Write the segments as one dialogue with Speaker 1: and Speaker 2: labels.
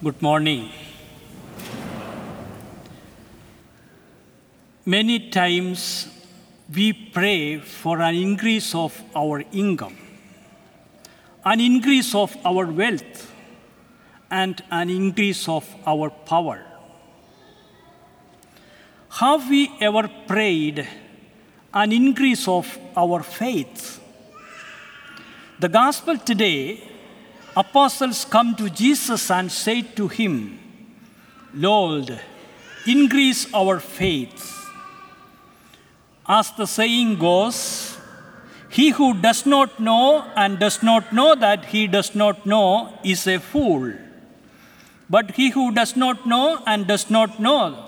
Speaker 1: Good morning. Many times we pray for an increase of our income, an increase of our wealth, and an increase of our power. Have we ever prayed an increase of our faith? The gospel today, apostles come to Jesus and say to him, Lord, increase our faith. As the saying goes, he who does not know and does not know that he does not know is a fool. But he who does not know and does not know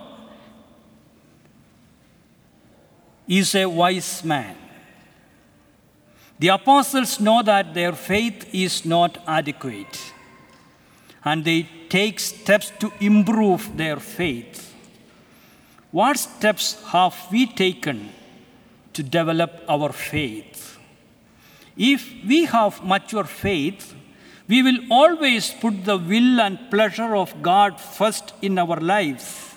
Speaker 1: is a wise man. The apostles know that their faith is not adequate and they take steps to improve their faith. What steps have we taken to develop our faith? If we have mature faith, we will always put the will and pleasure of God first in our lives.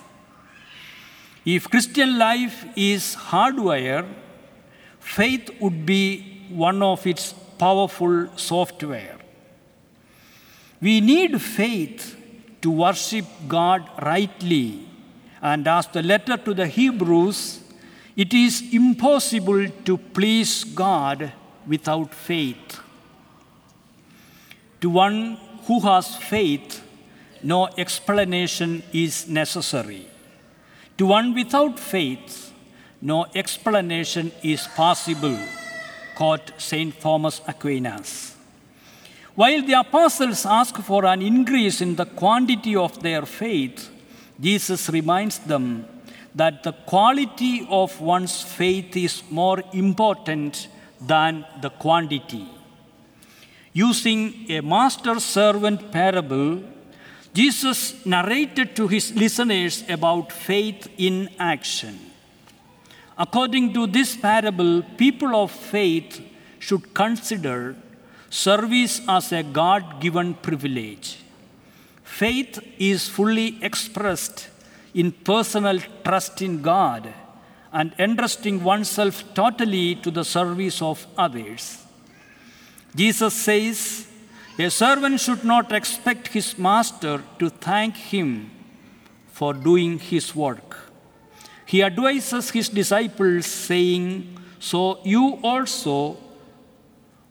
Speaker 1: If Christian life is hardware, faith would be one of its powerful software. We need faith to worship God rightly, and as the letter to the Hebrews, it is impossible to please God without faith. To one who has faith, no explanation is necessary. To one without faith, no explanation is possible, quote St. Thomas Aquinas. While the apostles ask for an increase in the quantity of their faith, Jesus reminds them that the quality of one's faith is more important than the quantity. Using a master servant parable, Jesus narrated to his listeners about faith in action. According to this parable, people of faith should consider service as a God given privilege. Faith is fully expressed in personal trust in God and entrusting oneself totally to the service of others. Jesus says, a servant should not expect his master to thank him for doing his work. He advises his disciples, saying, So you also,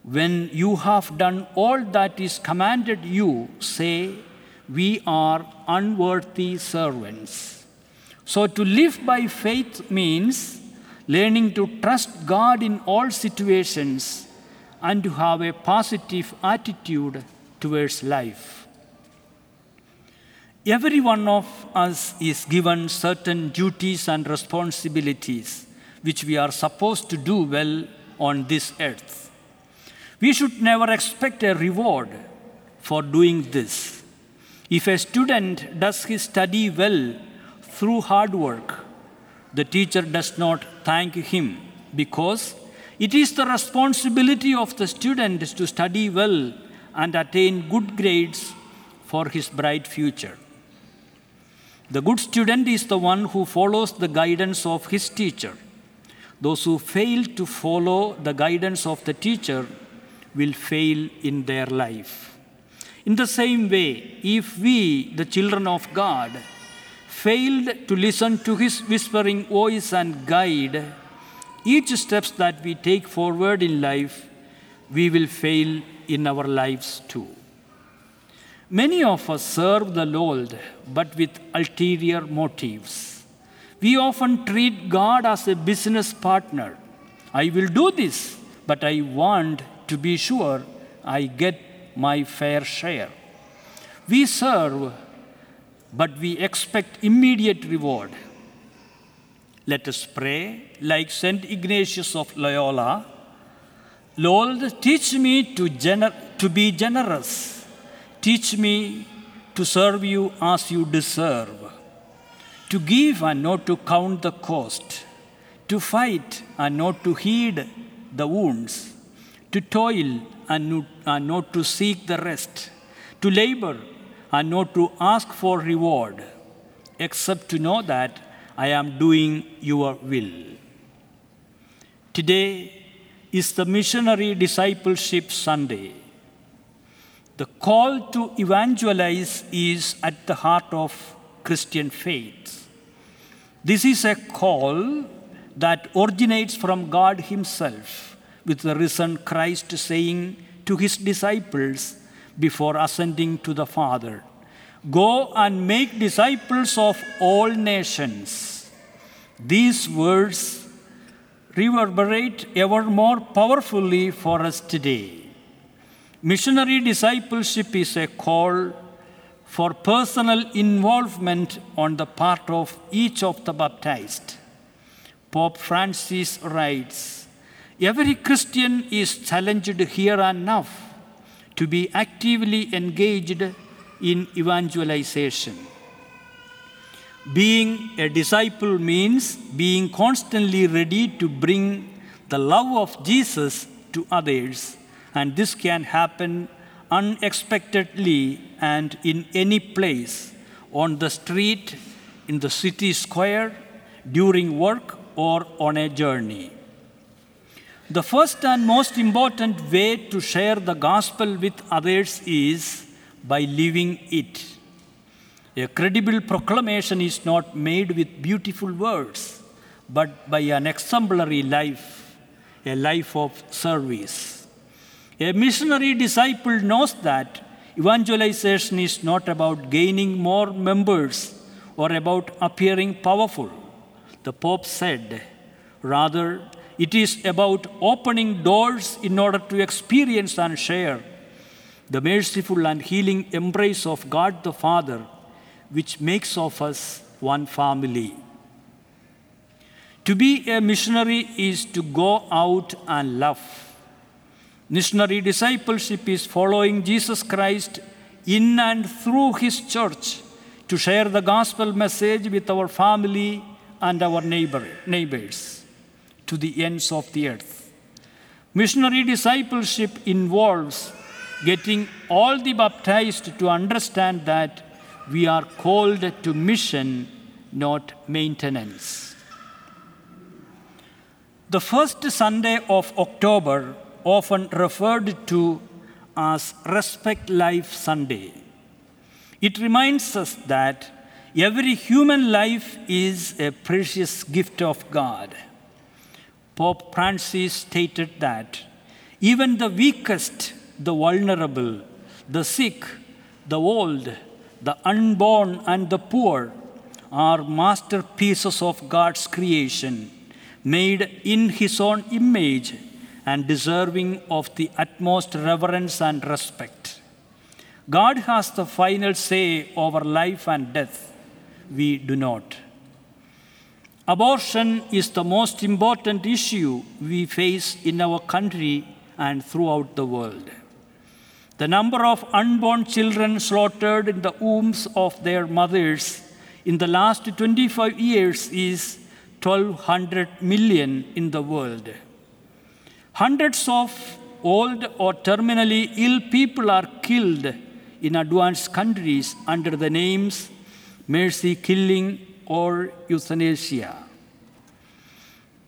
Speaker 1: when you have done all that is commanded you, say, We are unworthy servants. So to live by faith means learning to trust God in all situations and to have a positive attitude towards life. Every one of us is given certain duties and responsibilities which we are supposed to do well on this earth. We should never expect a reward for doing this. If a student does his study well through hard work, the teacher does not thank him because it is the responsibility of the student to study well and attain good grades for his bright future. The good student is the one who follows the guidance of his teacher. Those who fail to follow the guidance of the teacher will fail in their life. In the same way, if we, the children of God, failed to listen to his whispering voice and guide each steps that we take forward in life, we will fail in our lives too. Many of us serve the Lord, but with ulterior motives. We often treat God as a business partner. I will do this, but I want to be sure I get my fair share. We serve, but we expect immediate reward. Let us pray like St. Ignatius of Loyola Lord, teach me to, gener- to be generous. Teach me to serve you as you deserve, to give and not to count the cost, to fight and not to heed the wounds, to toil and not, to seek the rest, to labor and not to ask for reward, except to know that I am doing your will. Today is the Missionary Discipleship Sunday. The call to evangelize is at the heart of Christian faith. This is a call that originates from God Himself, with the risen Christ saying to His disciples before ascending to the Father Go and make disciples of all nations. These words reverberate ever more powerfully for us today. Missionary discipleship is a call for personal involvement on the part of each of the baptized. Pope Francis writes Every Christian is challenged here and now to be actively engaged in evangelization. Being a disciple means being constantly ready to bring the love of Jesus to others, and this can happen unexpectedly and in any place on the street, in the city square, during work, or on a journey. The first and most important way to share the gospel with others is by living it. A credible proclamation is not made with beautiful words, but by an exemplary life, a life of service. A missionary disciple knows that evangelization is not about gaining more members or about appearing powerful. The Pope said, rather, it is about opening doors in order to experience and share the merciful and healing embrace of God the Father, which makes of us one family. To be a missionary is to go out and love. Missionary discipleship is following Jesus Christ in and through his church to share the gospel message with our family and our neighbor, neighbors to the ends of the earth. Missionary discipleship involves getting all the baptized to understand that we are called to mission, not maintenance. The first Sunday of October, often referred to as Respect Life Sunday, it reminds us that every human life is a precious gift of God. Pope Francis stated that even the weakest the vulnerable, the sick, the old, the unborn, and the poor are masterpieces of God's creation, made in His own image and deserving of the utmost reverence and respect. God has the final say over life and death. We do not. Abortion is the most important issue we face in our country and throughout the world. The number of unborn children slaughtered in the wombs of their mothers in the last 25 years is 1200 million in the world. Hundreds of old or terminally ill people are killed in advanced countries under the names mercy killing or euthanasia.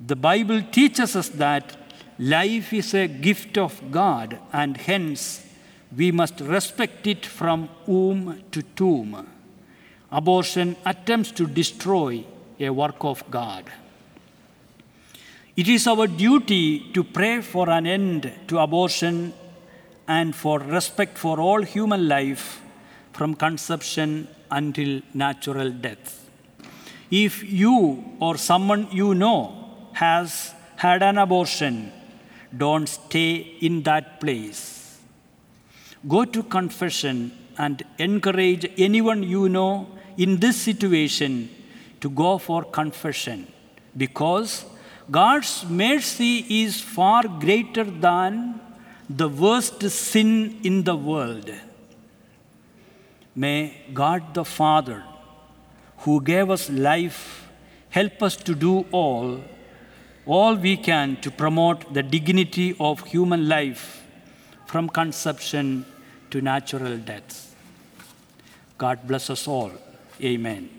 Speaker 1: The Bible teaches us that life is a gift of God and hence we must respect it from womb to tomb. Abortion attempts to destroy a work of God. It is our duty to pray for an end to abortion and for respect for all human life from conception until natural death. If you or someone you know has had an abortion, don't stay in that place Go to confession and encourage anyone you know in this situation to go for confession because God's mercy is far greater than the worst sin in the world. May God the Father, who gave us life, help us to do all, all we can to promote the dignity of human life from conception to natural death. God bless us all. Amen.